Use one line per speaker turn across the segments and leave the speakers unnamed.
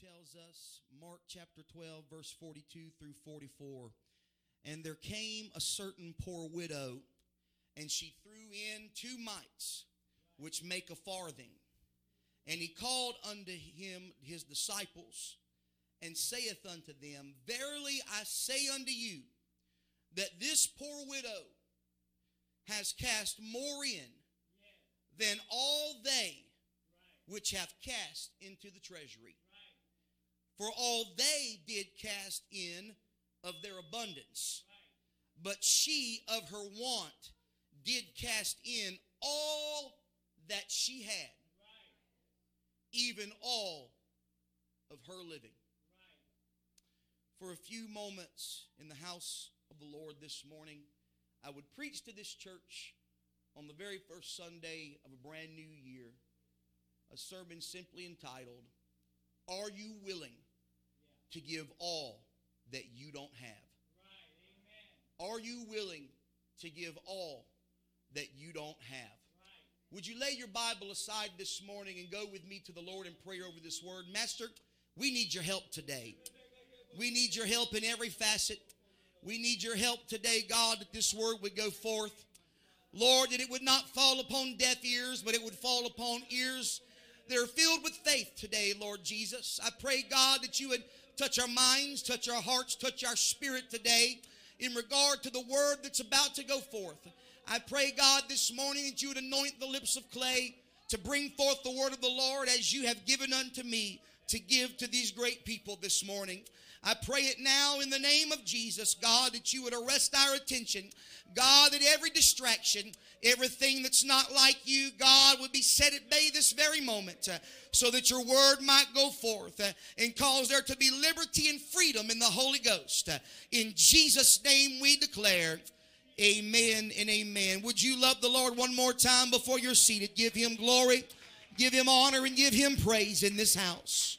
tells us, Mark chapter 12, verse 42 through 44. And there came a certain poor widow, and she threw in two mites, which make a farthing. And he called unto him his disciples, and saith unto them, Verily I say unto you, that this poor widow has cast more in than all they which have cast into the treasury. For all they did cast in of their abundance, but she of her want did cast in all that she had, even all of her living. For a few moments in the house of the Lord this morning, I would preach to this church on the very first Sunday of a brand new year a sermon simply entitled, Are You Willing to Give All That You Don't Have? Are you willing to give all that you don't have? Would you lay your Bible aside this morning and go with me to the Lord in prayer over this word? Master, we need your help today. We need your help in every facet. We need your help today, God, that this word would go forth. Lord, that it would not fall upon deaf ears, but it would fall upon ears that are filled with faith today, Lord Jesus. I pray, God, that you would touch our minds, touch our hearts, touch our spirit today in regard to the word that's about to go forth. I pray, God, this morning that you would anoint the lips of clay to bring forth the word of the Lord as you have given unto me to give to these great people this morning. I pray it now in the name of Jesus, God, that you would arrest our attention. God, that every distraction, everything that's not like you, God, would be set at bay this very moment uh, so that your word might go forth uh, and cause there to be liberty and freedom in the Holy Ghost. Uh, in Jesus' name we declare. Amen and amen. Would you love the Lord one more time before you're seated? Give him glory, give him honor, and give him praise in this house.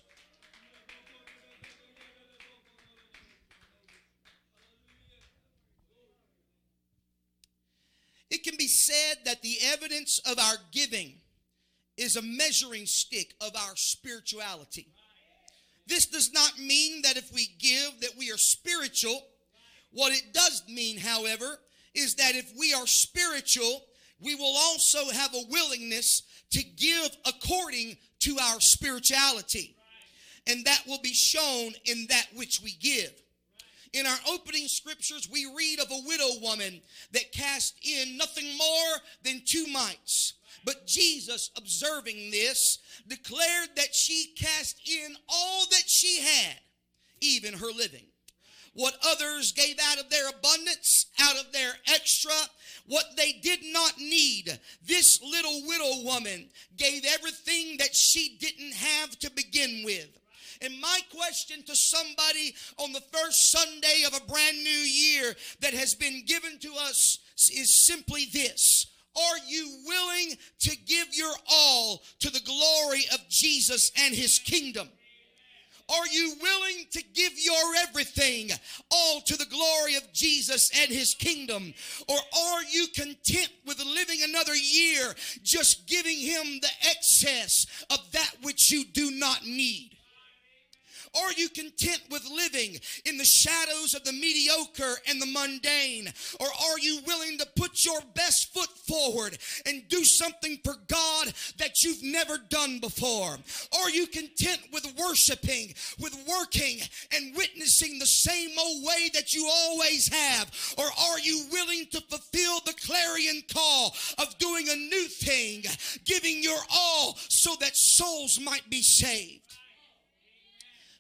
It can be said that the evidence of our giving is a measuring stick of our spirituality. This does not mean that if we give that we are spiritual. What it does mean, however, is that if we are spiritual, we will also have a willingness to give according to our spirituality. And that will be shown in that which we give. In our opening scriptures, we read of a widow woman that cast in nothing more than two mites. But Jesus, observing this, declared that she cast in all that she had, even her living. What others gave out of their abundance, out of their extra, what they did not need, this little widow woman gave everything that she didn't have to begin with. And my question to somebody on the first Sunday of a brand new year that has been given to us is simply this. Are you willing to give your all to the glory of Jesus and his kingdom? Are you willing to give your everything all to the glory of Jesus and his kingdom? Or are you content with living another year just giving him the excess of that which you do not need? Are you content with living in the shadows of the mediocre and the mundane? Or are you willing to put your best foot forward and do something for God that you've never done before? Are you content with worshiping, with working and witnessing the same old way that you always have? Or are you willing to fulfill the clarion call of doing a new thing, giving your all so that souls might be saved?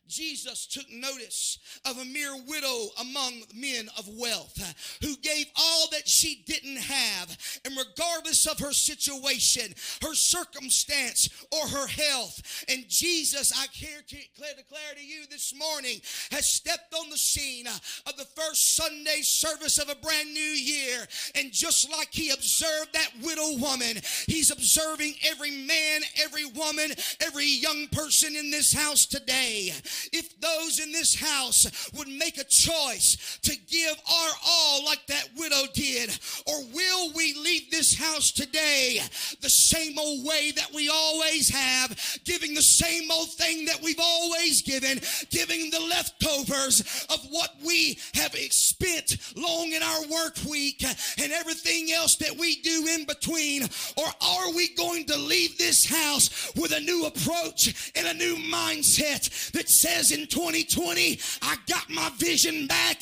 Jesus took notice of a mere widow among men of wealth uh, who gave all that she didn't have. And regardless of her situation, her circumstance, or her health, and Jesus, I care to declare to you this morning, has stepped on the scene uh, of the first Sunday service of a brand new year. And just like he observed that widow woman, he's observing every man, every woman, every young person in this house today if those in this house would make a choice to give our all like that widow did? Or will we leave this house today the same old way that we always have, giving the same old thing that we've always given, giving the leftovers of what we have spent long in our work week and everything else that we do in between? Or are we going to leave this house with a new approach and a new mindset that says in 2020, I got my vision back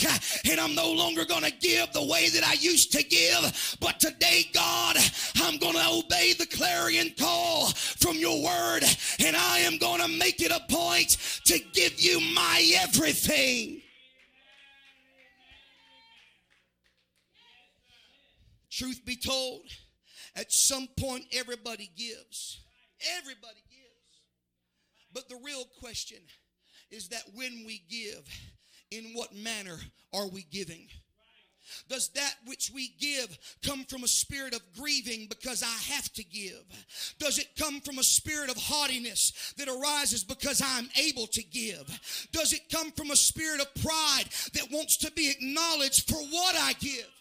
and I'm no longer going to give the way that I used to give, but today, God, I'm going to obey the clarion call from your word and I am going to make it a point to give you my everything. Truth be told, at some point, everybody gives. Everybody gives. But the real question is that when we give, in what manner are we giving? Does that which we give come from a spirit of grieving because I have to give? Does it come from a spirit of haughtiness that arises because I'm able to give? Does it come from a spirit of pride that wants to be acknowledged for what I give?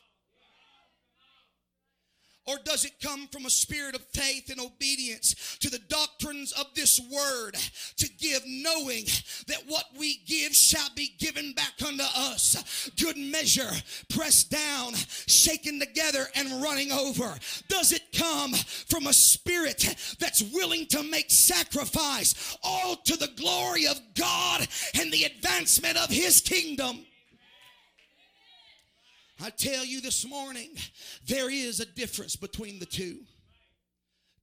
Or does it come from a spirit of faith and obedience to the doctrines of this word to give, knowing that what we give shall be given back unto us? Good measure, pressed down, shaken together, and running over. Does it come from a spirit that's willing to make sacrifice, all to the glory of God and the advancement of His kingdom? I tell you this morning, there is a difference between the two.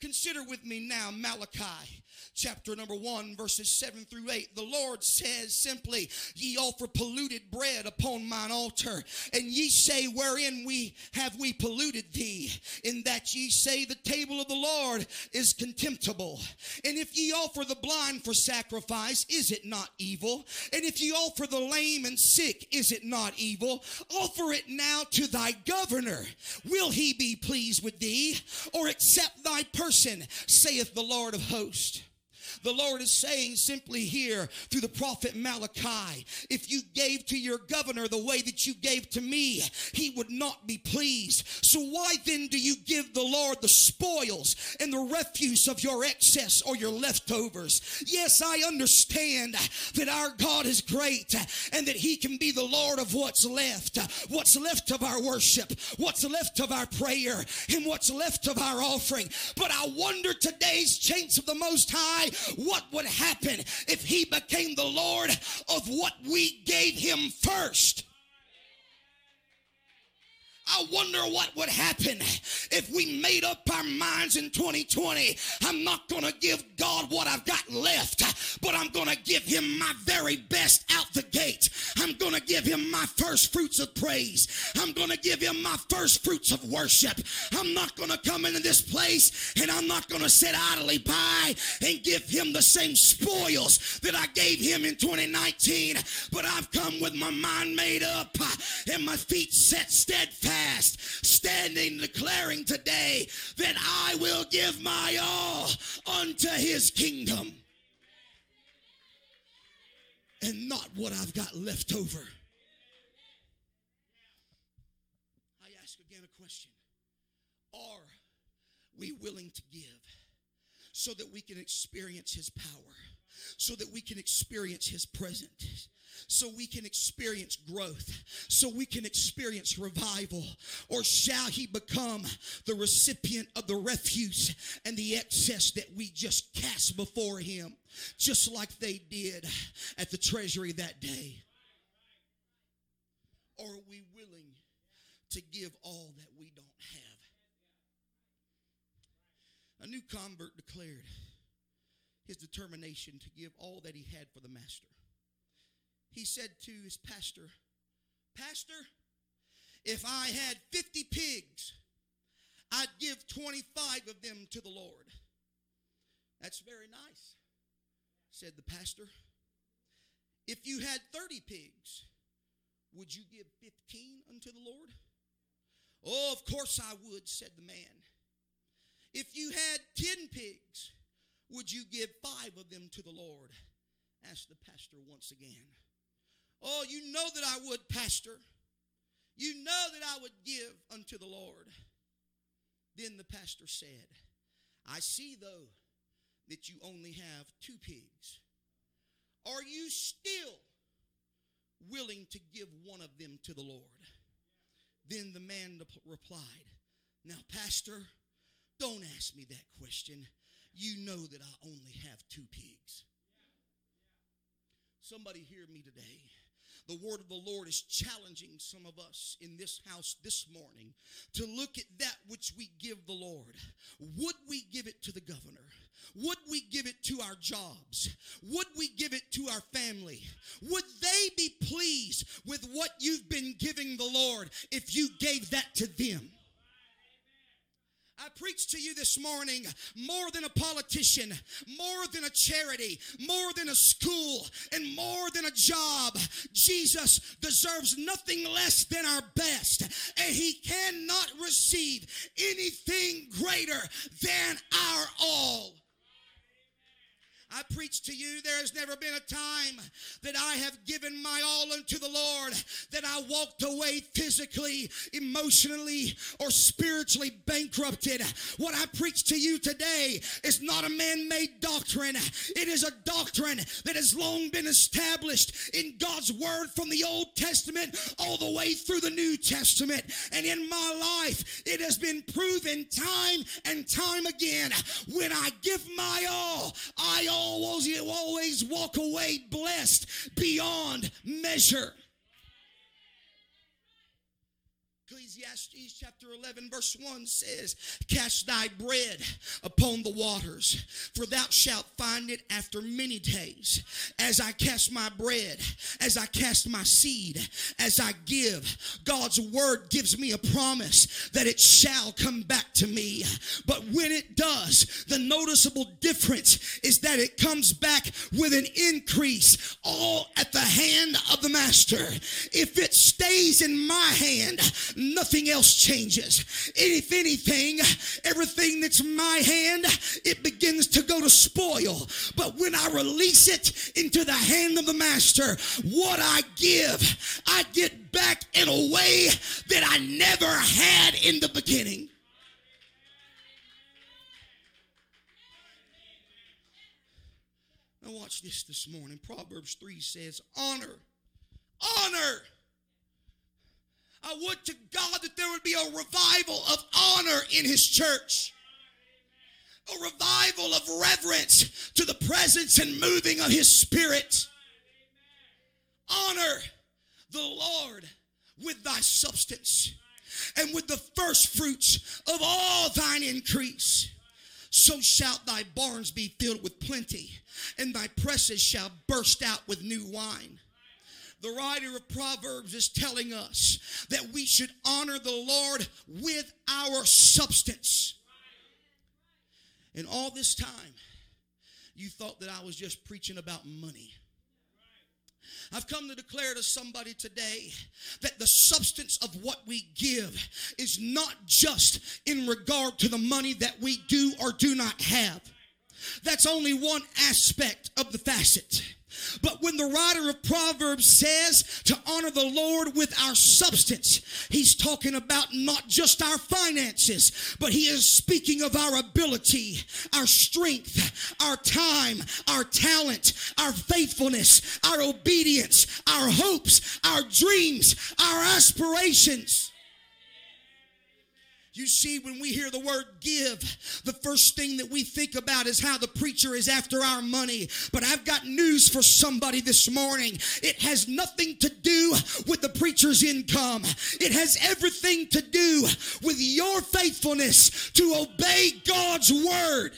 Consider with me now Malachi chapter number 1, verses 7 through 8. The Lord says simply, Ye offer polluted bread upon mine altar, and ye say, Wherein we have we polluted thee? In that ye say, The table of the Lord is contemptible. And if ye offer the blind for sacrifice, is it not evil? And if ye offer the lame and sick, is it not evil? Offer it now to thy governor. Will he be pleased with thee, or accept thy person, saith the Lord of hosts? The Lord is saying simply here through the prophet Malachi if you gave to your governor the way that you gave to me, he would not be pleased. So why then do you give the Lord the spoils and the refuse of your excess or your leftovers? Yes, I understand that our God is great and that he can be the Lord of what's left, what's left of our worship, what's left of our prayer, and what's left of our offering. But I wonder today's chance of the Most High what would happen if he became the Lord of what we gave him first. I wonder what would happen if we made up our minds in 2020. I'm not going to give God what I've got left, but I'm going to give him my very best out the gate. I'm going to give him my first fruits of praise. I'm going to give him my first fruits of worship. I'm not going to come into this place and I'm not going to sit idly by and give him the same spoils that I gave him in 2019, but I've come with my mind made up and my feet set steadfast fast, standing, declaring today that I will give my all unto his kingdom and not what I've got left over. I ask again a question Are we willing to give so that we can experience his power, so that we can experience his presence? So we can experience growth, so we can experience revival? Or shall he become the recipient of the refuse and the excess that we just cast before him, just like they did at the treasury that day? Or are we willing to give all that we don't have? A new convert declared his determination to give all that he had for the master he said to his pastor, Pastor, if I had 50 pigs, I'd give 25 of them to the Lord. That's very nice, said the pastor. If you had 30 pigs, would you give 15 unto the Lord? Oh, of course I would, said the man. If you had 10 pigs, would you give five of them to the Lord? asked the pastor once again, Oh, you know that I would, Pastor. You know that I would give unto the Lord. Then the pastor said, I see, though, that you only have two pigs. Are you still willing to give one of them to the Lord? Then the man replied, Now, Pastor, don't ask me that question. You know that I only have two pigs. Somebody hear me today. The word of the Lord is challenging some of us in this house this morning to look at that which we give the Lord. Would we give it to the governor? Would we give it to our jobs? Would we give it to our family? Would they be pleased with what you've been giving the Lord if you gave that to them? I preach to you this morning more than a politician, more than a charity, more than a school, and more than a job. Jesus deserves nothing less than our best, and he cannot receive anything greater than our all. I preach to you, there has never been a time that I have given my all unto the Lord, that I walked away physically, emotionally, or spiritually bankrupted. What I preach to you today is not a man made doctrine, it is a doctrine that has long been established in God's Word from the Old Testament all the way through the New Testament. And in my life, it has been proven time and time again when I give my all, I all always, always walk away blessed beyond measure. Ecclesiastes chapter 11, verse 1 says, Cast thy bread upon the waters, for thou shalt find it after many days. As I cast my bread, as I cast my seed, as I give, God's word gives me a promise that it shall come back to me. But when it does, the noticeable difference is that it comes back with an increase, all at the hand of the master. If it stays in my hand, nothing else changes. If anything, everything that's my hand, it begins to go to spoil. But when I release it into the hand of the master, what I give, I get back in a way that I never had in the beginning. Now, watch this this morning. Proverbs 3 says, Honor, honor I would to God that there would be a revival of honor in His church. A revival of reverence to the presence and moving of His Spirit. Honor the Lord with thy substance and with the first fruits of all thine increase. So shalt thy barns be filled with plenty, and thy presses shall burst out with new wine the writer of Proverbs is telling us that we should honor the Lord with our substance. And all this time, you thought that I was just preaching about money. I've come to declare to somebody today that the substance of what we give is not just in regard to the money that we do or do not have. That's only one aspect of the facet. But when the writer of Proverbs says to honor the Lord with our substance, he's talking about not just our finances, but he is speaking of our ability, our strength, our time, our talent, our faithfulness, our obedience, our hopes, our dreams, our aspirations. You see, when we hear the word give, the first thing that we think about is how the preacher is after our money. But I've got news for somebody this morning. It has nothing to do with the preacher's income, it has everything to do with your faithfulness to obey God's word.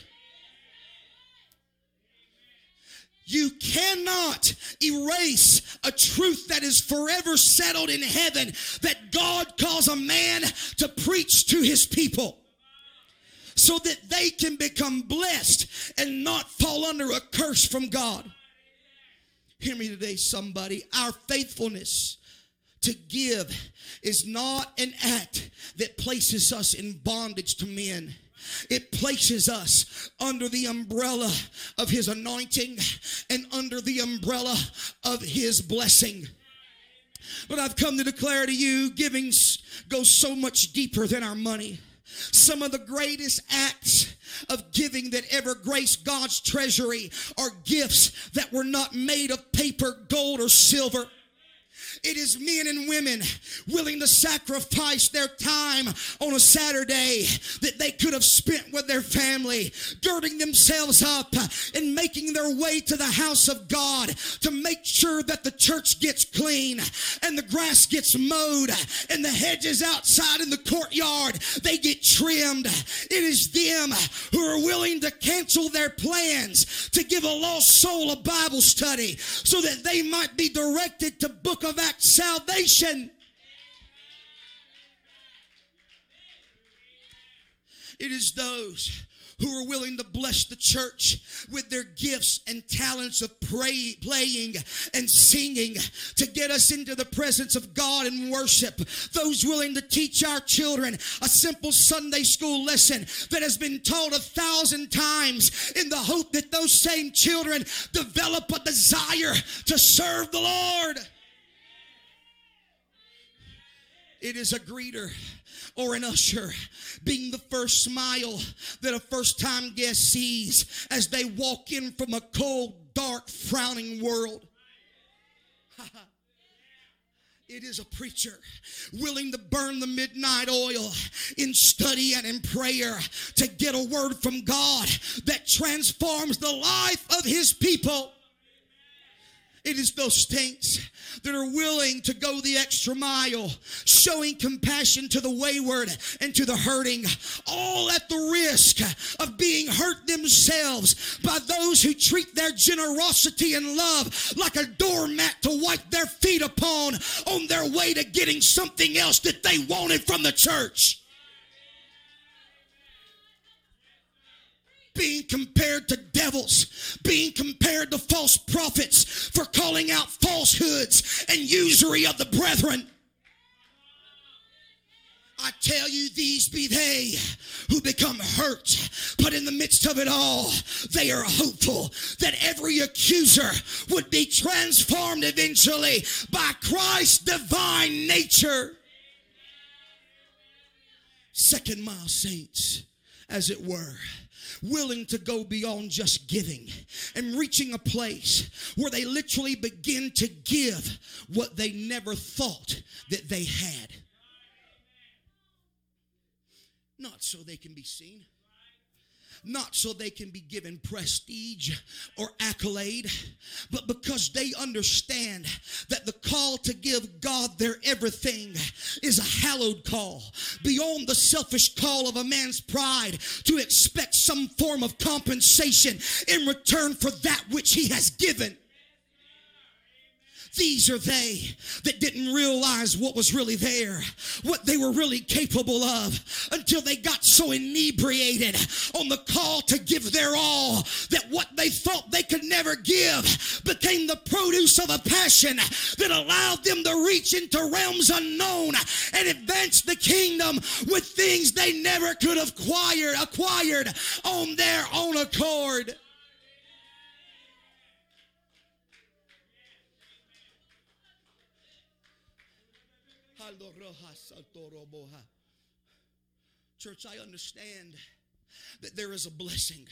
You cannot erase a truth that is forever settled in heaven that God calls a man to preach to his people so that they can become blessed and not fall under a curse from God. Hear me today, somebody. Our faithfulness to give is not an act that places us in bondage to men. It places us under the umbrella of His anointing and under the umbrella of His blessing. But I've come to declare to you giving goes so much deeper than our money. Some of the greatest acts of giving that ever graced God's treasury are gifts that were not made of paper, gold, or silver. It is men and women willing to sacrifice their time on a Saturday that they could have spent with their family, girding themselves up and making their way to the house of God to make sure that the church gets clean and the grass gets mowed and the hedges outside in the courtyard they get trimmed. It is them who are willing to cancel their plans to give a lost soul a Bible study so that they might be directed to book of Salvation. It is those who are willing to bless the church with their gifts and talents of pray, playing and singing to get us into the presence of God and worship. Those willing to teach our children a simple Sunday school lesson that has been taught a thousand times in the hope that those same children develop a desire to serve the Lord. It is a greeter or an usher being the first smile that a first time guest sees as they walk in from a cold, dark, frowning world. It is a preacher willing to burn the midnight oil in study and in prayer to get a word from God that transforms the life of his people. It is those saints that are willing to go the extra mile, showing compassion to the wayward and to the hurting, all at the risk of being hurt themselves by those who treat their generosity and love like a doormat to wipe their feet upon on their way to getting something else that they wanted from the church. Being compared to devils, being compared to false prophets for calling out falsehoods and usury of the brethren. I tell you, these be they who become hurt, but in the midst of it all, they are hopeful that every accuser would be transformed eventually by Christ's divine nature. Second mile saints, as it were willing to go beyond just giving and reaching a place where they literally begin to give what they never thought that they had. Not so they can be seen not so they can be given prestige or accolade, but because they understand that the call to give God their everything is a hallowed call, beyond the selfish call of a man's pride to expect some form of compensation in return for that which he has given. These are they that didn't realize what was really there, what they were really capable of, until they got so inebriated on the call to give their all that what they thought they could never give became the produce of a passion that allowed them to reach into realms unknown and advance the kingdom with things they never could have acquired, acquired on their own accord. Church, I understand that there is a blessing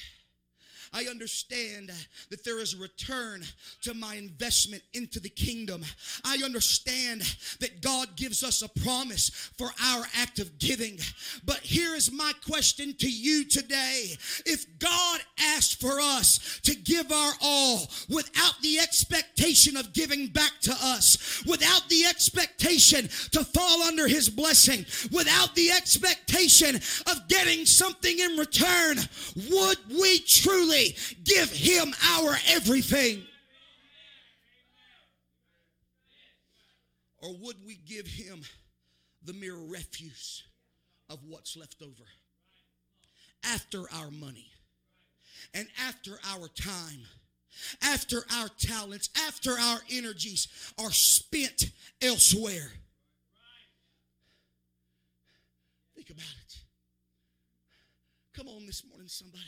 I understand that there is a return to my investment into the kingdom. I understand that God gives us a promise for our act of giving. But here is my question to you today. If God asked for us to give our all without the expectation of giving back to us, without the expectation to fall under his blessing, without the expectation of getting something in return, would we truly give him our everything? Or would we give him the mere refuse of what's left over? After our money and after our time, after our talents, after our energies are spent elsewhere. Think about it. Come on this morning, somebody.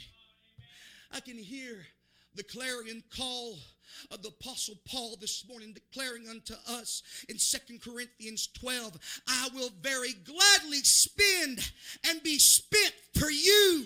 I can hear the clarion call of the apostle paul this morning declaring unto us in Second corinthians 12 i will very gladly spend and be spent for you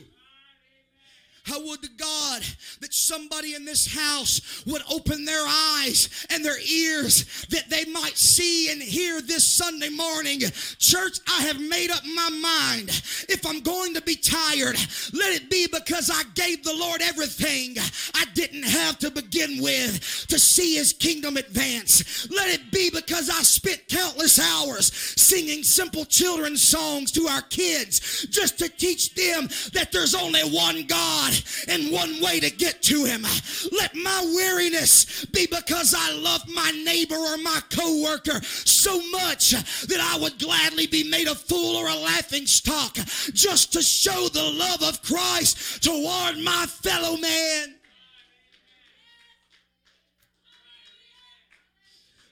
I would to God that somebody in this house would open their eyes and their ears that they might see and hear this Sunday morning. Church, I have made up my mind. If I'm going to be tired, let it be because I gave the Lord everything I didn't have to begin with to see his kingdom advance. Let it be because I spent countless hours singing simple children's songs to our kids just to teach them that there's only one God and one way to get to him. Let my weariness be because I love my neighbor or my coworker so much that I would gladly be made a fool or a laughing stock just to show the love of Christ toward my fellow man.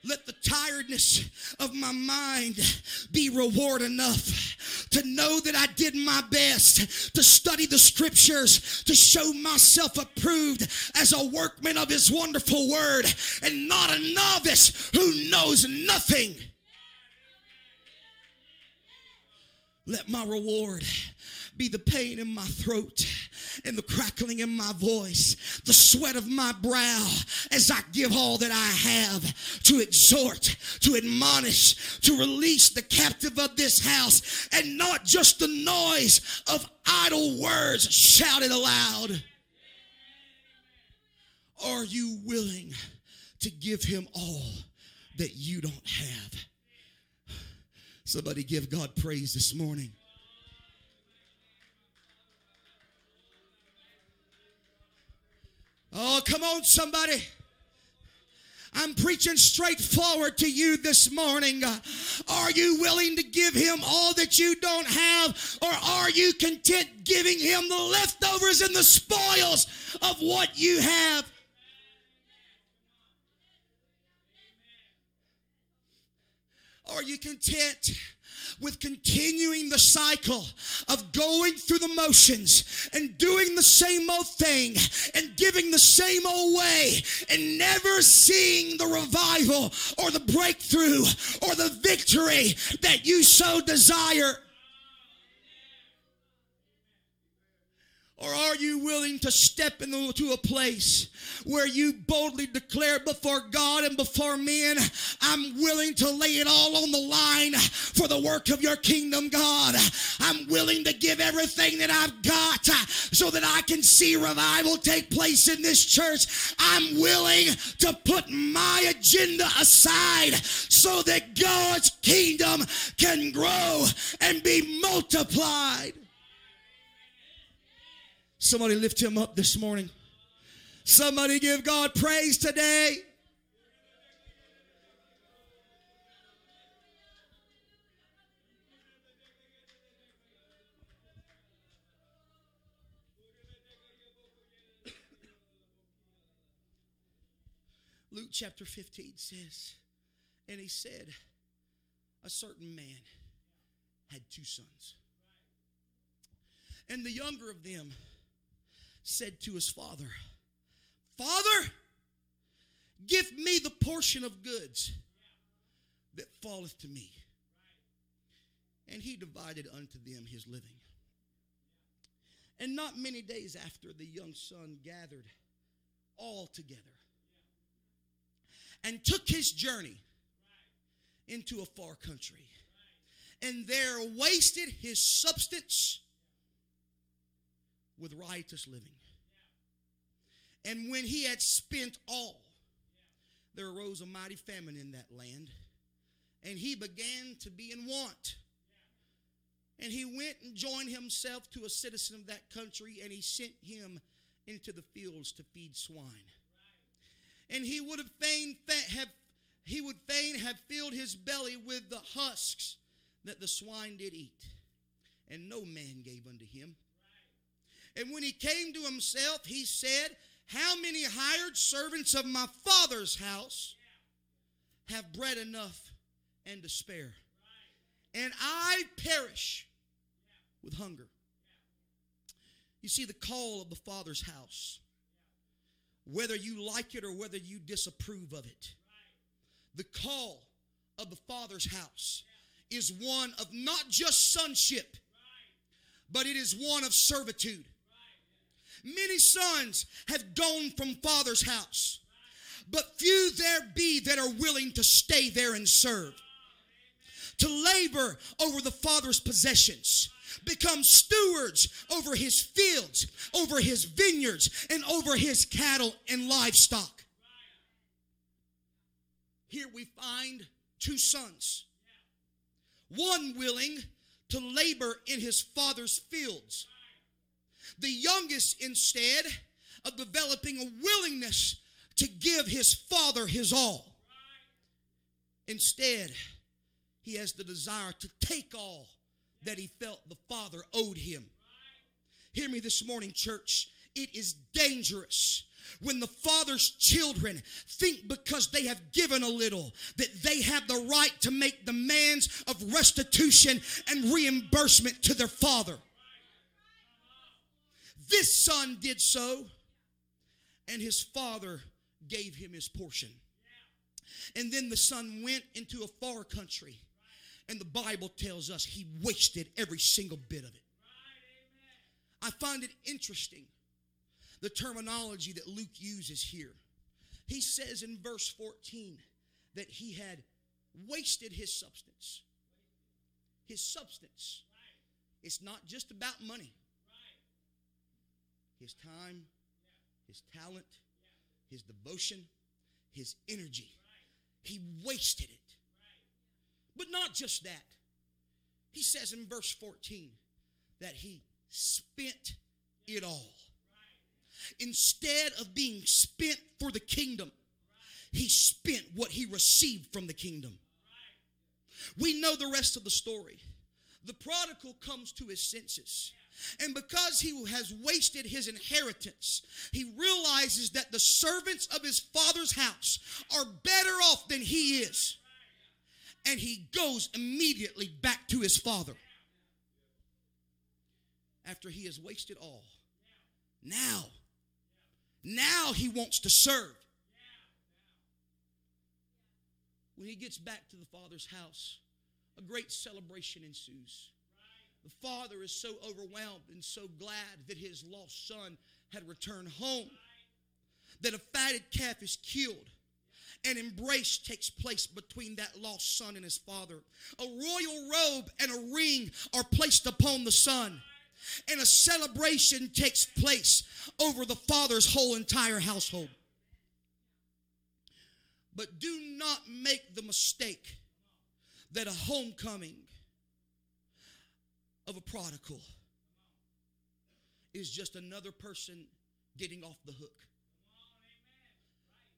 Let the tiredness of my mind be reward enough to know that I did my best to study the scriptures, to show myself approved as a workman of his wonderful word and not a novice who knows nothing. Let my reward be the pain in my throat and the crackling in my voice, the sweat of my brow as I give all that I have to exhort, to admonish, to release the captive of this house, and not just the noise of idle words shouted aloud. Are you willing to give him all that you don't have? Somebody give God praise this morning. Oh, come on, somebody. I'm preaching straightforward to you this morning. Are you willing to give him all that you don't have, or are you content giving him the leftovers and the spoils of what you have? Are you content with continuing the cycle of going through the motions and doing the same old thing and giving the same old way and never seeing the revival or the breakthrough or the victory that you so desire. Or are you willing to step into a place where you boldly declare before God and before men, I'm willing to lay it all on the line for the work of your kingdom, God. I'm willing to give everything that I've got so that I can see revival take place in this church. I'm willing to put my agenda aside so that God's kingdom can grow and be multiplied. Somebody lift him up this morning. Somebody give God praise today. Luke chapter 15 says, and he said, a certain man had two sons. And the younger of them said to his father, Father, give me the portion of goods that falleth to me. And he divided unto them his living. And not many days after, the young son gathered all together and took his journey into a far country. And there wasted his substance with riotous living. And when he had spent all, there arose a mighty famine in that land, and he began to be in want. And he went and joined himself to a citizen of that country, and he sent him into the fields to feed swine. And he would have fain have he would fain have filled his belly with the husks that the swine did eat. And no man gave unto him. And when he came to himself, he said, How many hired servants of my father's house have bread enough and to spare? And I perish with hunger. You see, the call of the Father's house, whether you like it or whether you disapprove of it, the call of the Father's house is one of not just sonship, but it is one of servitude. Many sons have gone from Father's house, but few there be that are willing to stay there and serve, to labor over the Father's possessions become stewards over his fields, over his vineyards, and over his cattle and livestock. Here we find two sons, one willing to labor in his father's fields, the youngest, instead of developing a willingness to give his father his all. Instead, he has the desire to take all that he felt the Father owed him. Hear me this morning, church. It is dangerous when the Father's children think because they have given a little that they have the right to make demands of restitution and reimbursement to their Father. This son did so, and his father gave him his portion. And then the son went into a far country and the Bible tells us he wasted every single bit of it. I find it interesting the terminology that Luke uses here. He says in verse 14 that he had wasted his substance. His substance. It's not just about money. His time, his talent, his devotion, his energy. He wasted it. But not just that. He says in verse 14 that he spent it all. Instead of being spent for the kingdom, he spent what he received from the kingdom. We know the rest of the story. The prodigal comes to his senses. And because he has wasted his inheritance, he realizes that the servants of his father's house are better off than he is and he goes immediately back to his father after he has wasted all. Now, now he wants to serve. When he gets back to the father's house, a great celebration ensues. The father is so overwhelmed and so glad that his lost son had returned home that a fatted calf is killed an embrace takes place between that lost son and his father. A royal robe and a ring are placed upon the son. And a celebration takes place over the father's whole entire household. But do not make the mistake that a homecoming of a prodigal is just another person getting off the hook.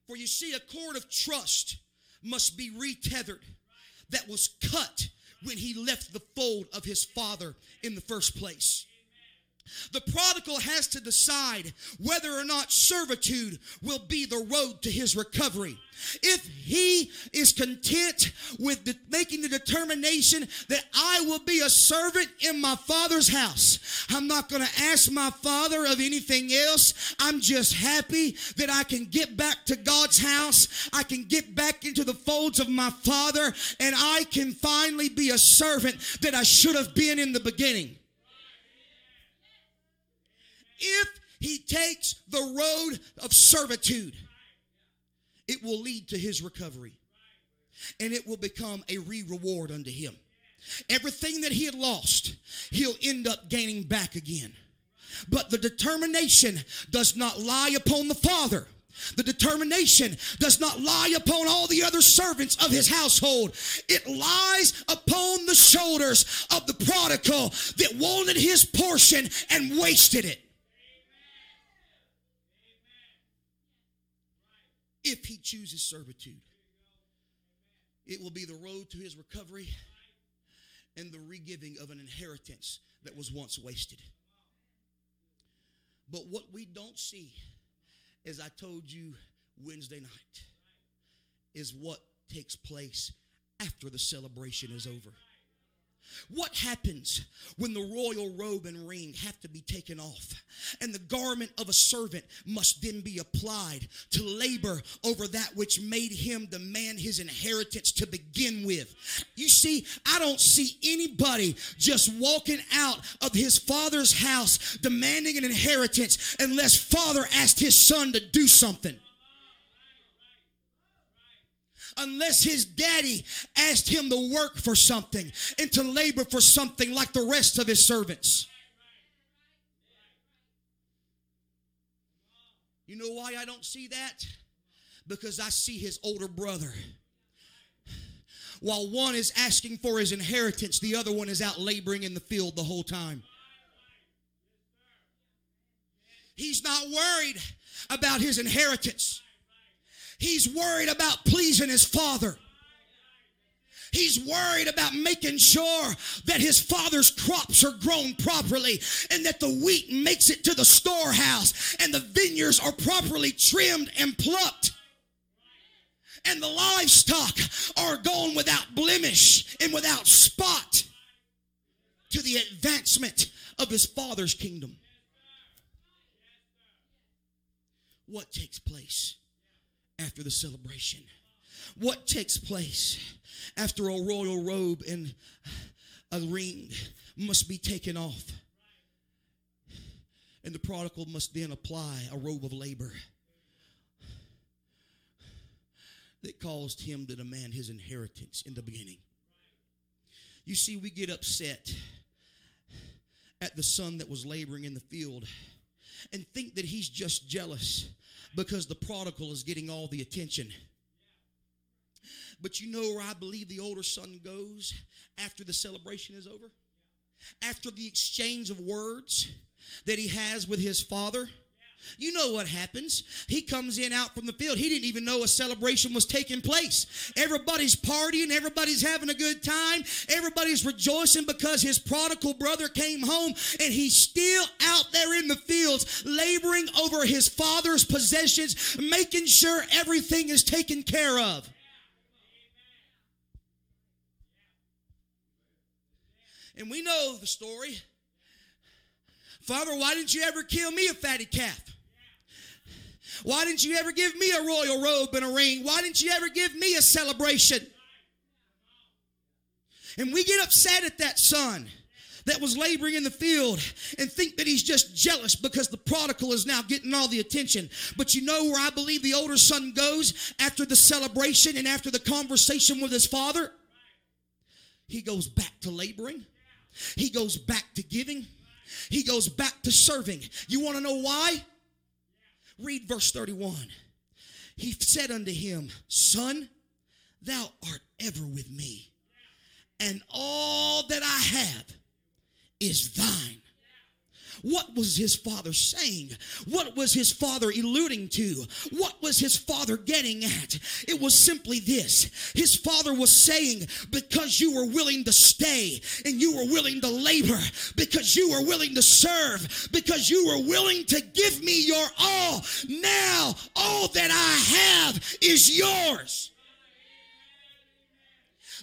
For you see, a cord of trust must be retethered that was cut when he left the fold of his father in the first place. The prodigal has to decide whether or not servitude will be the road to his recovery. If he is content with the, making the determination that I will be a servant in my father's house, I'm not going to ask my father of anything else. I'm just happy that I can get back to God's house. I can get back into the folds of my father, and I can finally be a servant that I should have been in the beginning if he takes the road of servitude, it will lead to his recovery. And it will become a re reward unto him. Everything that he had lost, he'll end up gaining back again. But the determination does not lie upon the father. The determination does not lie upon all the other servants of his household. It lies upon the shoulders of the prodigal that wanted his portion and wasted it. If he chooses servitude. It will be the road to his recovery and the regiving of an inheritance that was once wasted. But what we don't see, as I told you Wednesday night, is what takes place after the celebration is over. What happens when the royal robe and ring have to be taken off? And the garment of a servant must then be applied to labor over that which made him demand his inheritance to begin with. You see, I don't see anybody just walking out of his father's house demanding an inheritance unless father asked his son to do something unless his daddy asked him to work for something and to labor for something like the rest of his servants. You know why I don't see that? Because I see his older brother. While one is asking for his inheritance, the other one is out laboring in the field the whole time. He's not worried about his inheritance. He's worried about pleasing his father. He's worried about making sure that his father's crops are grown properly and that the wheat makes it to the storehouse and the vineyards are properly trimmed and plucked and the livestock are gone without blemish and without spot to the advancement of his father's kingdom. What takes place? After the celebration? What takes place after a royal robe and a ring must be taken off? And the prodigal must then apply a robe of labor that caused him to demand his inheritance in the beginning. You see, we get upset at the son that was laboring in the field and think that he's just jealous because the prodigal is getting all the attention. But you know where I believe the older son goes after the celebration is over? After the exchange of words that he has with his father. You know what happens. He comes in out from the field. He didn't even know a celebration was taking place. Everybody's partying, everybody's having a good time, everybody's rejoicing because his prodigal brother came home and he's still out there in the fields laboring over his father's possessions, making sure everything is taken care of. And we know the story. Father, why didn't you ever kill me a fatty calf? Why didn't you ever give me a royal robe and a ring? Why didn't you ever give me a celebration? And we get upset at that son that was laboring in the field and think that he's just jealous because the prodigal is now getting all the attention. But you know where I believe the older son goes after the celebration and after the conversation with his father? He goes back to laboring, he goes back to giving, he goes back to serving. You want to know why? Read verse 31. He said unto him, Son, thou art ever with me, and all that I have is thine. What was his father saying? What was his father alluding to? What was his father getting at? It was simply this. His father was saying, because you were willing to stay and you were willing to labor, because you were willing to serve, because you were willing to give me your all, now all that I have is yours.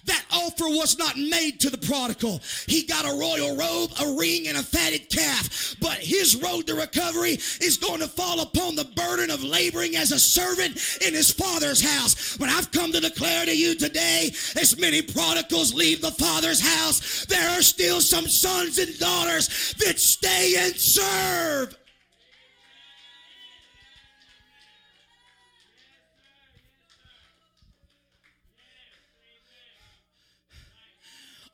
That offer was not made to the prodigal. He got a royal robe, a ring, and a fatted calf. But his road to recovery is going to fall upon the burden of laboring as a servant in his father's house. But I've come to declare to you today, as many prodigals leave the father's house, there are still some sons and daughters that stay and serve.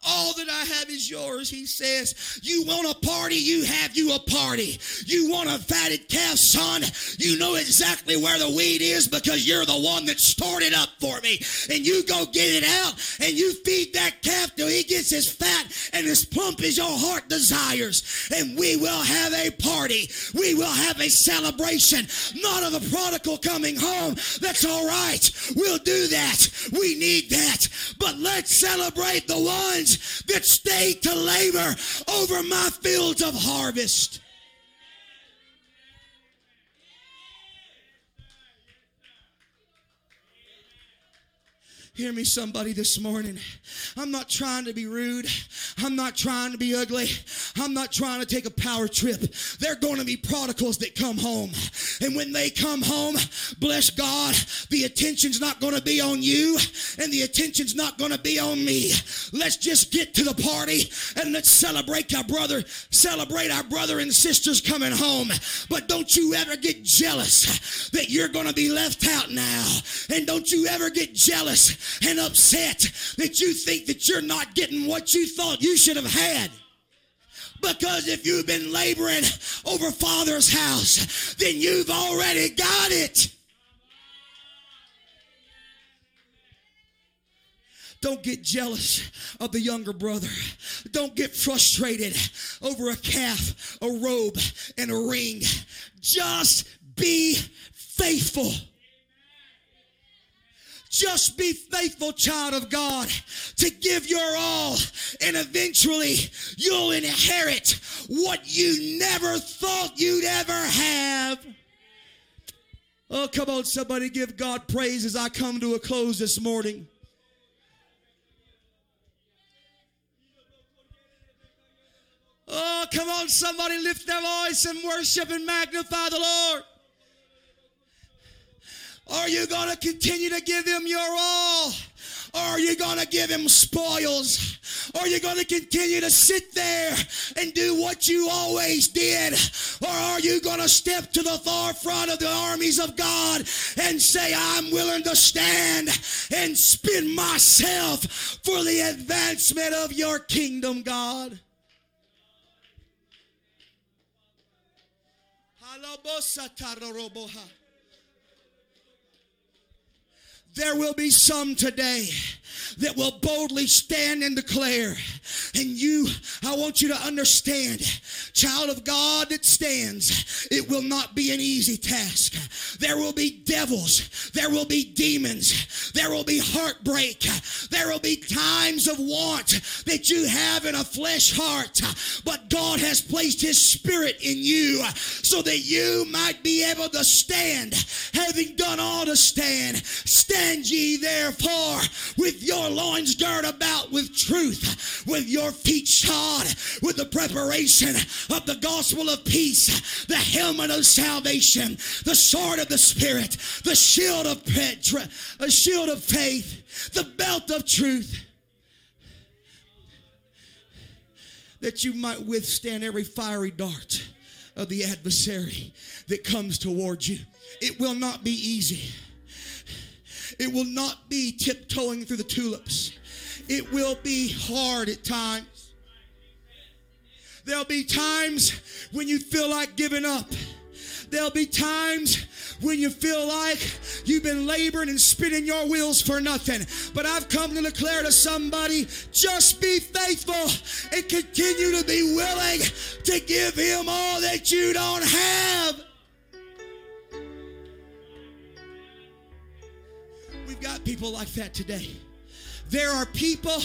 All that I have is yours, he says. You want a party? You have you a party. You want a fatted calf, son? You know exactly where the weed is because you're the one that started up for me. And you go get it out and you feed that calf till he gets as fat and as plump as your heart desires. And we will have a party. We will have a celebration. Not of the prodigal coming home. That's all right. We'll do that. We need that. But let's celebrate the ones that stayed to labor over my fields of harvest. Hear me, somebody, this morning. I'm not trying to be rude. I'm not trying to be ugly. I'm not trying to take a power trip. There are going to be prodigals that come home. And when they come home, bless God, the attention's not going to be on you and the attention's not going to be on me. Let's just get to the party and let's celebrate our brother, celebrate our brother and sisters coming home. But don't you ever get jealous that you're going to be left out now. And don't you ever get jealous and upset that you think that you're not getting what you thought you should have had. Because if you've been laboring over Father's house, then you've already got it. Don't get jealous of the younger brother. Don't get frustrated over a calf, a robe, and a ring. Just be faithful. Just be faithful, child of God, to give your all, and eventually you'll inherit what you never thought you'd ever have. Oh, come on, somebody give God praise as I come to a close this morning. Oh, come on, somebody lift their voice and worship and magnify the Lord. Are you going to continue to give him your all? Or are you going to give him spoils? Or are you going to continue to sit there and do what you always did? Or are you going to step to the forefront of the armies of God and say, I'm willing to stand and spend myself for the advancement of your kingdom, God? There will be some today that will boldly stand and declare. And you, I want you to understand, child of God that stands, it will not be an easy task. There will be devils, there will be demons, there will be heartbreak, there will be times of want that you have in a flesh heart. But God has placed His Spirit in you so that you might be able to stand, having done all to stand. Stand ye therefore with your loins girt about with truth, with your feet shod with the preparation of the gospel of peace, the helmet of salvation, the sword of the spirit, the shield of petra, a shield of faith, the belt of truth. That you might withstand every fiery dart of the adversary that comes towards you. It will not be easy. It will not be tiptoeing through the tulips. It will be hard at times. There'll be times when you feel like giving up. There'll be times when you feel like you've been laboring and spinning your wheels for nothing. But I've come to declare to somebody just be faithful and continue to be willing to give Him all that you don't have. Got people like that today. There are people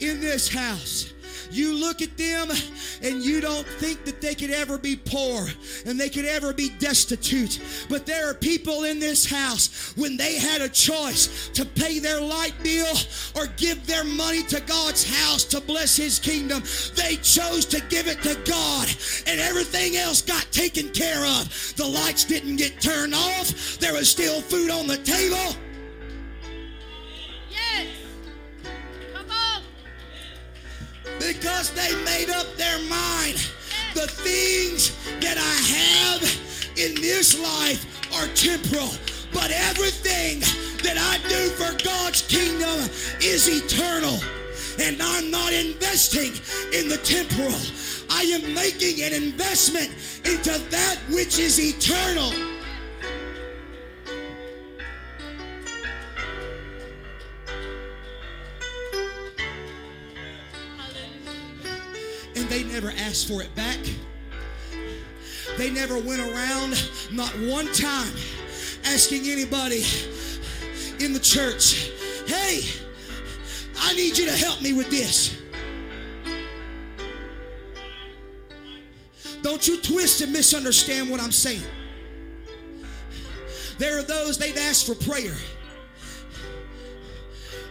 in this house. You look at them and you don't think that they could ever be poor and they could ever be destitute. But there are people in this house when they had a choice to pay their light bill or give their money to God's house to bless His kingdom, they chose to give it to God and everything else got taken care of. The lights didn't get turned off, there was still food on the table. Because they made up their mind. The things that I have in this life are temporal, but everything that I do for God's kingdom is eternal. And I'm not investing in the temporal. I am making an investment into that which is eternal. They never asked for it back. They never went around, not one time, asking anybody in the church, hey, I need you to help me with this. Don't you twist and misunderstand what I'm saying. There are those they've asked for prayer.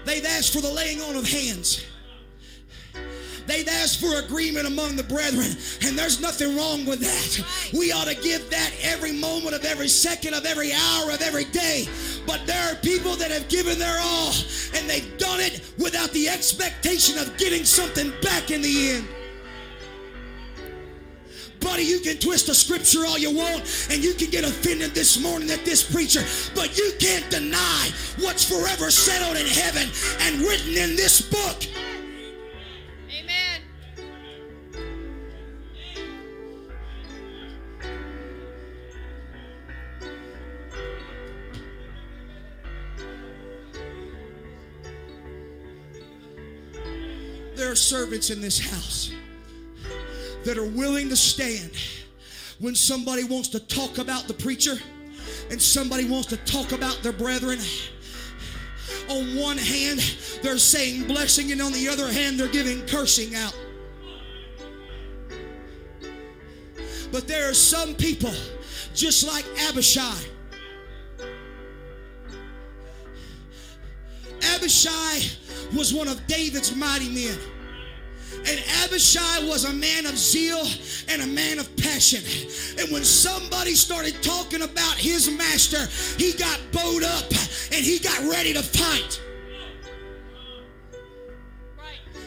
They've asked for the laying on of hands. They've asked for agreement among the brethren, and there's nothing wrong with that. We ought to give that every moment of every second of every hour of every day. But there are people that have given their all, and they've done it without the expectation of getting something back in the end. Buddy, you can twist the scripture all you want, and you can get offended this morning at this preacher, but you can't deny what's forever settled in heaven and written in this book. There are servants in this house that are willing to stand when somebody wants to talk about the preacher and somebody wants to talk about their brethren. On one hand, they're saying blessing, and on the other hand, they're giving cursing out. But there are some people, just like Abishai. Abishai was one of David's mighty men. Abishai was a man of zeal and a man of passion. And when somebody started talking about his master, he got bowed up and he got ready to fight.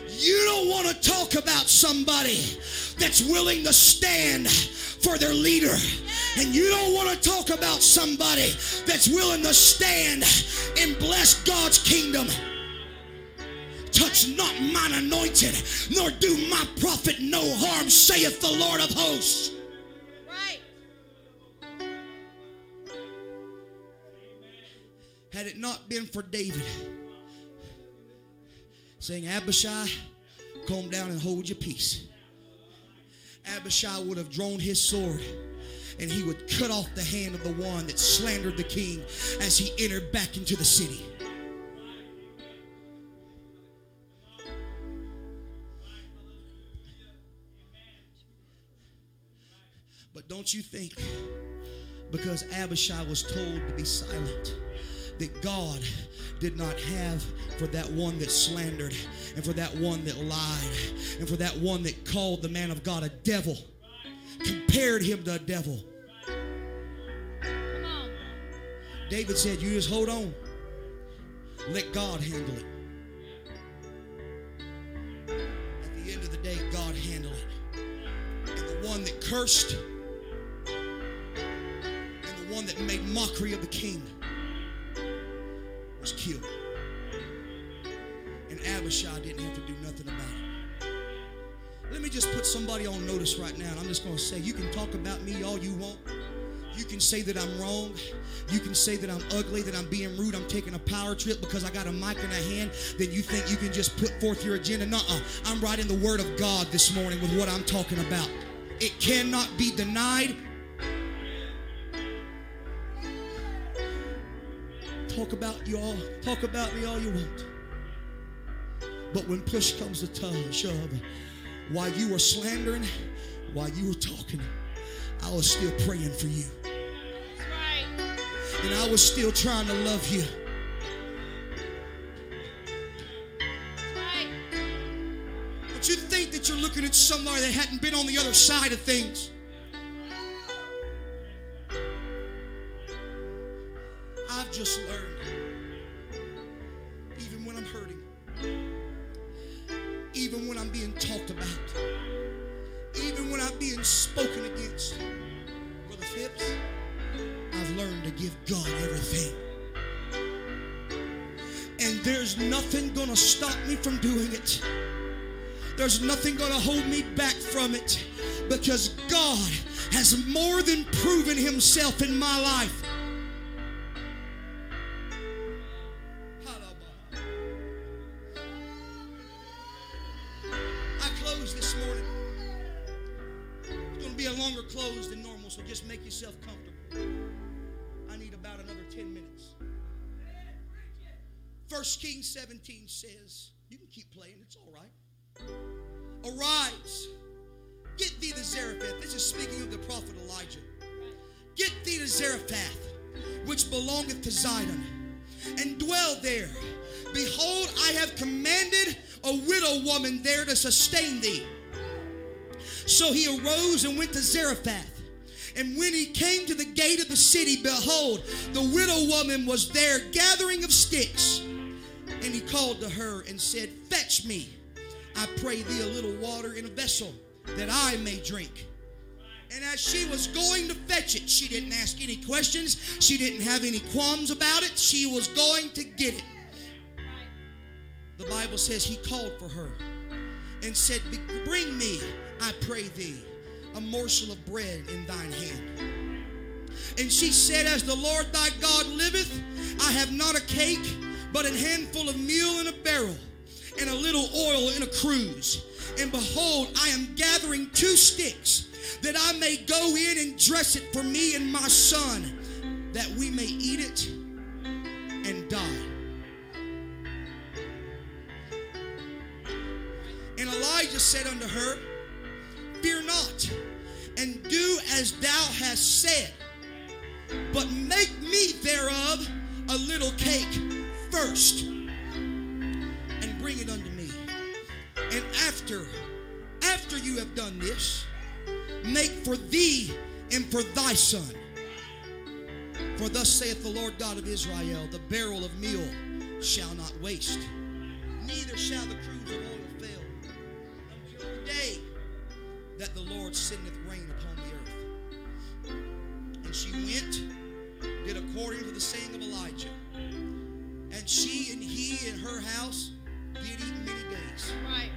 You don't want to talk about somebody that's willing to stand for their leader. And you don't want to talk about somebody that's willing to stand and bless God's kingdom. Touch not mine anointed, nor do my prophet no harm, saith the Lord of hosts. Right. Had it not been for David saying, Abishai, calm down and hold your peace. Abishai would have drawn his sword and he would cut off the hand of the one that slandered the king as he entered back into the city. But don't you think because Abishai was told to be silent that God did not have for that one that slandered and for that one that lied and for that one that called the man of God a devil, compared him to a devil. David said, You just hold on. Let God handle it. At the end of the day, God handled it. And the one that cursed and made mockery of the king was killed. And Abishai didn't have to do nothing about it. Let me just put somebody on notice right now. I'm just going to say, you can talk about me all you want. You can say that I'm wrong. You can say that I'm ugly, that I'm being rude, I'm taking a power trip because I got a mic in a hand. Then you think you can just put forth your agenda. No, I'm writing the word of God this morning with what I'm talking about. It cannot be denied. You all, talk about me all you want. But when push comes to shove, while you were slandering, while you were talking, I was still praying for you and I was still trying to love you. But you think that you're looking at somebody that hadn't been on the other side of things. I've just learned, hurting, even when I'm being talked about, even when I'm being spoken against, Brother Phipps. I've learned to give God everything. And there's nothing going to stop me from doing it. There's nothing going to hold me back from it because God has more than proven himself in my life. To and dwell there. Behold, I have commanded a widow woman there to sustain thee. So he arose and went to Zarephath. And when he came to the gate of the city, behold, the widow woman was there gathering of sticks. And he called to her and said, Fetch me, I pray thee, a little water in a vessel that I may drink. And as she was going to fetch it, she didn't ask any questions. She didn't have any qualms about it. She was going to get it. The Bible says he called for her and said, Bring me, I pray thee, a morsel of bread in thine hand. And she said, As the Lord thy God liveth, I have not a cake, but a handful of meal in a barrel, and a little oil in a cruse. And behold, I am gathering two sticks, that I may go in and dress it for me and my son, that we may eat it and die. And Elijah said unto her, Fear not, and do as thou hast said, but make me thereof a little cake first, and bring it unto. And after, after you have done this, make for thee and for thy son. For thus saith the Lord God of Israel, the barrel of meal shall not waste, neither shall the cruse of oil fail, until the day that the Lord sendeth rain upon the earth. And she went, did according to the saying of Elijah. And she and he and her house eat many days.
Right.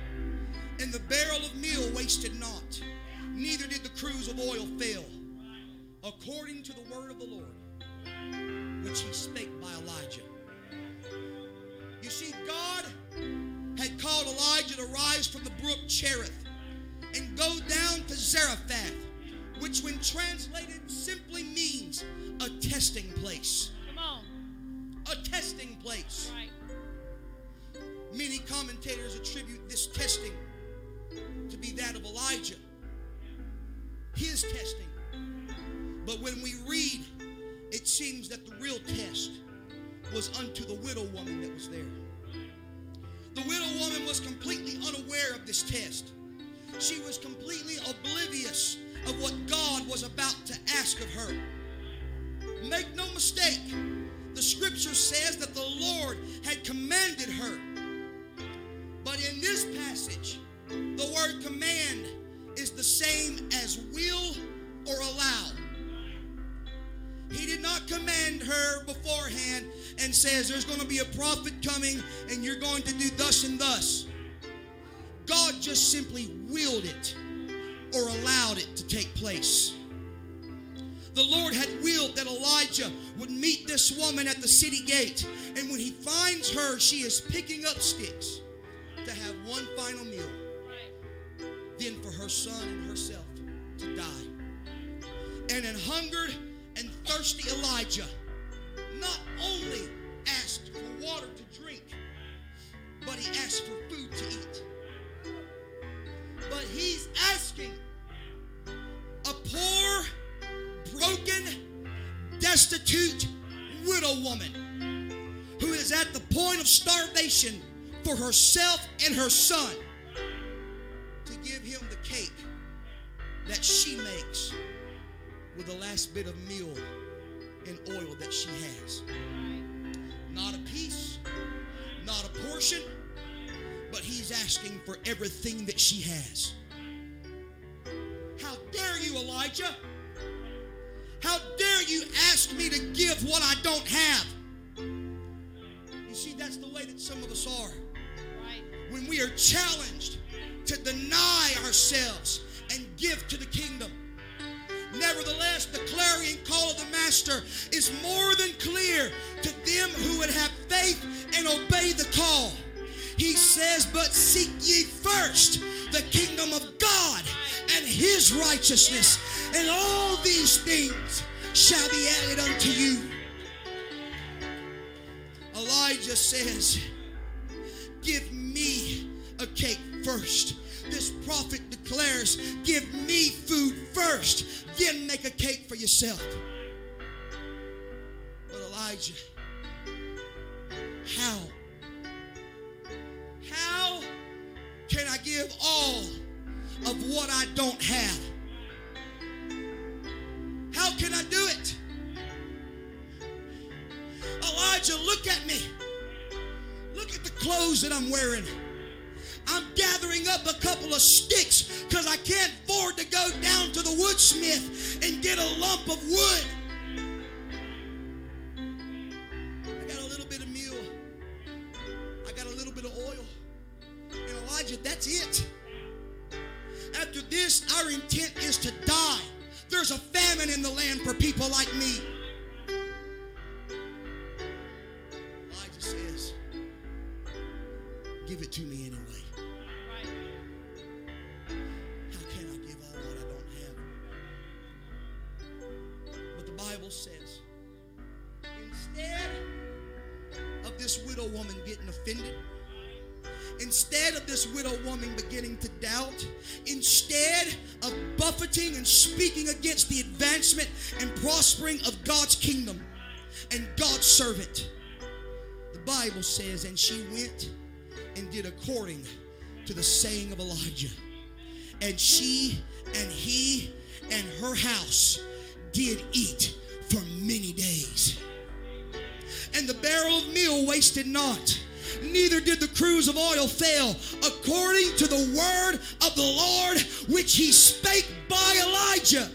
And the barrel of meal wasted not, neither did the cruse of oil fail, according to the word of the Lord, which he spake by Elijah. You see, God had called Elijah to rise from the brook Cherith and go down to Zarephath, which, when translated, simply means a testing place.
Come on.
A testing place.
Right.
Many commentators attribute this testing to be that of Elijah, his testing. But when we read, it seems that the real test was unto the widow woman that was there. The widow woman was completely unaware of this test. She was completely oblivious of what God was about to ask of her. Make no mistake, the scripture says that the Lord had commanded her. But in this passage, the word command is the same as will or allow. He did not command her beforehand and says there's going to be a prophet coming and you're going to do thus and thus. God just simply willed it or allowed it to take place. The Lord had willed that Elijah would meet this woman at the city gate. And when he finds her, she is picking up sticks to have one final meal.
Right.
Then for her son and herself to die. And an hungered and thirsty Elijah not only asked for water to drink, but he asked for food to eat. But he's asking a poor, broken, destitute widow woman who is at the point of starvation for herself and her son to give him the cake that she makes with the last bit of meal and oil that she has. Not a piece, not a portion, but he's asking for everything that she has. How dare you, Elijah? How dare you ask me to give what I don't have? You see, that's the way that some of us are. When we are challenged to deny ourselves and give to the kingdom. Nevertheless, the clarion call of the Master is more than clear to them who would have faith and obey the call. He says, But seek ye first the kingdom of God and his righteousness, and all these things shall be added unto you. Elijah says, Give me a cake first. This prophet declares, Give me food first, then make a cake for yourself. But Elijah, how How can I give all of what I don't have? How can I do it? Elijah, look at me. Look at the clothes that I'm wearing. I'm gathering up a couple of sticks because I can't afford to go down to the woodsmith and get a lump of wood. I got a little bit of meal. I got a little bit of oil. And Elijah, that's it. After this, our intent is to die. There's a famine in the land for people like me. Give it to me anyway. How can I give all what I don't have? But the Bible says, instead of this widow woman getting offended, instead of this widow woman beginning to doubt, instead of buffeting and speaking against the advancement and prospering of God's kingdom and God's servant, the Bible says, and she went and did according to the saying of Elijah. And she and he and her house did eat for many days. And the barrel of meal wasted not, neither did the cruse of oil fail, according to the word of the Lord which he spake by Elijah.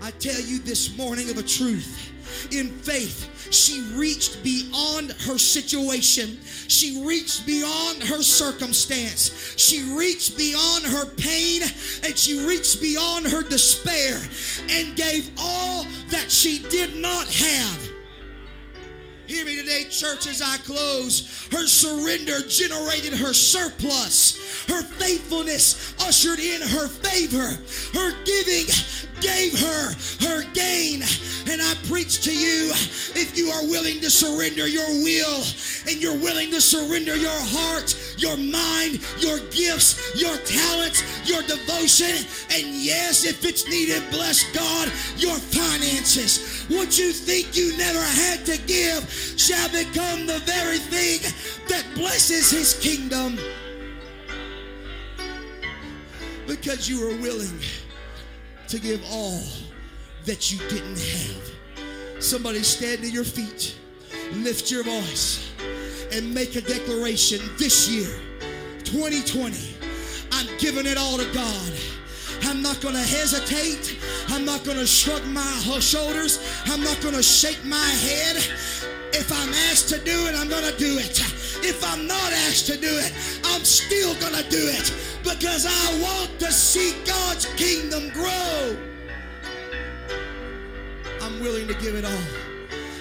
I tell you this morning of a truth. In faith, she reached beyond her situation. She reached beyond her circumstance. She reached beyond her pain and she reached beyond her despair and gave all that she did not have. Hear me today, church, as I close. Her surrender generated her surplus. Her faithfulness ushered in her favor. Her giving gave her her gain. And I preach to you if you are willing to surrender your will and you're willing to surrender your heart, your mind, your gifts, your talents, your devotion, and yes, if it's needed, bless God, your finances. What you think you never had to give shall become the very thing that blesses his kingdom. Because you were willing to give all that you didn't have. Somebody stand to your feet, lift your voice, and make a declaration this year, 2020. I'm giving it all to God. I'm not going to hesitate. I'm not going to shrug my shoulders. I'm not going to shake my head. If I'm asked to do it, I'm going to do it. If I'm not asked to do it, I'm still going to do it because I want to see God's kingdom grow. I'm willing to give it all.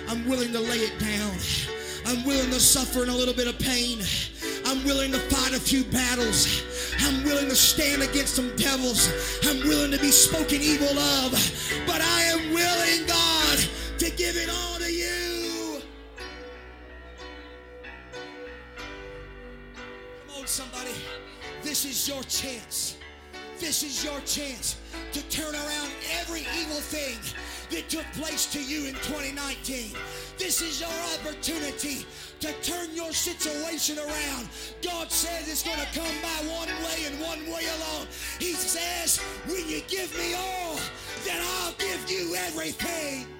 I'm willing to lay it down. I'm willing to suffer in a little bit of pain. I'm willing to fight a few battles. I'm willing to stand against some devils. I'm willing to be spoken evil of. But I am willing, God, to give it all on, somebody. This is your chance. This is your chance to turn around every evil thing that took place to you in 2019. This is your opportunity to turn your situation around. God says it's going to come by one way and one way alone. He says, when you give me all, then I'll give you everything.